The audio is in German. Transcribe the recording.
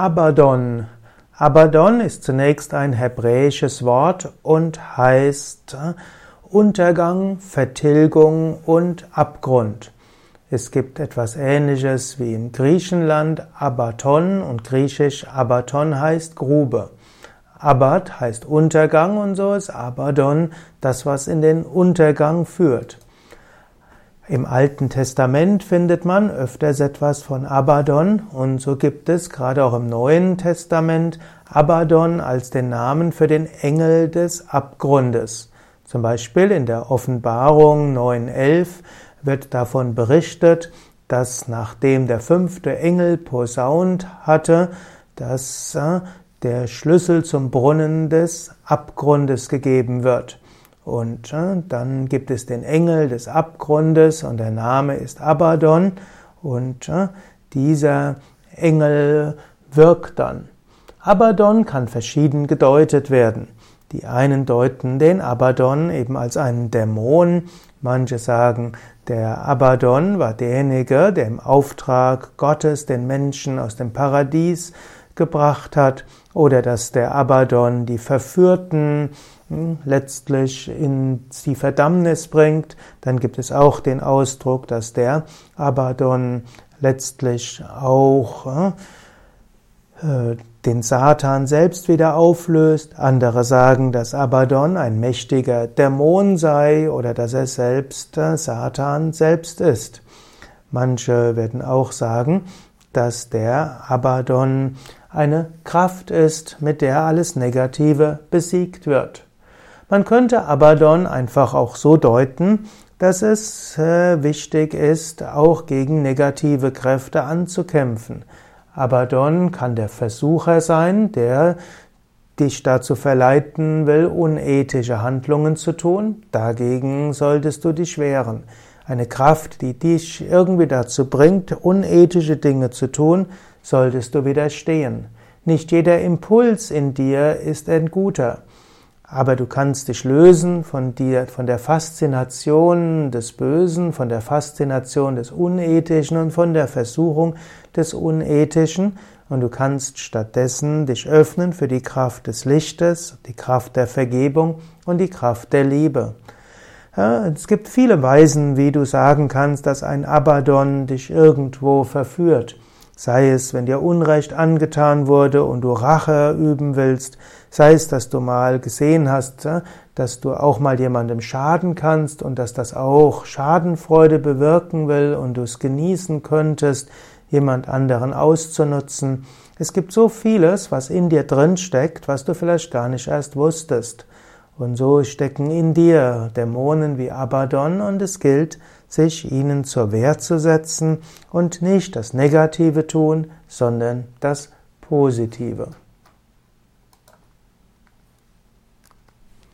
Abaddon. Abaddon ist zunächst ein hebräisches Wort und heißt äh, Untergang, Vertilgung und Abgrund. Es gibt etwas Ähnliches wie im Griechenland Abaton und griechisch Abaton heißt Grube. Abad heißt Untergang und so ist Abaddon das, was in den Untergang führt. Im Alten Testament findet man öfters etwas von Abaddon und so gibt es gerade auch im Neuen Testament Abaddon als den Namen für den Engel des Abgrundes. Zum Beispiel in der Offenbarung 9.11 wird davon berichtet, dass nachdem der fünfte Engel posaunt hatte, dass äh, der Schlüssel zum Brunnen des Abgrundes gegeben wird. Und äh, dann gibt es den Engel des Abgrundes und der Name ist Abaddon und äh, dieser Engel wirkt dann. Abaddon kann verschieden gedeutet werden. Die einen deuten den Abaddon eben als einen Dämon, manche sagen, der Abaddon war derjenige, der im Auftrag Gottes den Menschen aus dem Paradies gebracht hat, oder dass der Abaddon die Verführten hm, letztlich in die Verdammnis bringt. Dann gibt es auch den Ausdruck, dass der Abaddon letztlich auch äh, den Satan selbst wieder auflöst. Andere sagen, dass Abaddon ein mächtiger Dämon sei oder dass er selbst äh, Satan selbst ist. Manche werden auch sagen, dass der Abaddon eine Kraft ist, mit der alles Negative besiegt wird. Man könnte Abaddon einfach auch so deuten, dass es äh, wichtig ist, auch gegen negative Kräfte anzukämpfen. Abaddon kann der Versucher sein, der dich dazu verleiten will, unethische Handlungen zu tun. Dagegen solltest du dich wehren. Eine Kraft, die dich irgendwie dazu bringt, unethische Dinge zu tun, solltest du widerstehen. Nicht jeder Impuls in dir ist ein guter. Aber du kannst dich lösen von, dir, von der Faszination des Bösen, von der Faszination des Unethischen und von der Versuchung des Unethischen und du kannst stattdessen dich öffnen für die Kraft des Lichtes, die Kraft der Vergebung und die Kraft der Liebe. Ja, es gibt viele Weisen, wie du sagen kannst, dass ein Abaddon dich irgendwo verführt. Sei es, wenn dir Unrecht angetan wurde und du Rache üben willst, sei es, dass du mal gesehen hast, dass du auch mal jemandem schaden kannst und dass das auch Schadenfreude bewirken will und du es genießen könntest, jemand anderen auszunutzen. Es gibt so vieles, was in dir drin steckt, was du vielleicht gar nicht erst wusstest. Und so stecken in dir Dämonen wie Abaddon und es gilt, sich ihnen zur Wehr zu setzen und nicht das Negative tun, sondern das Positive.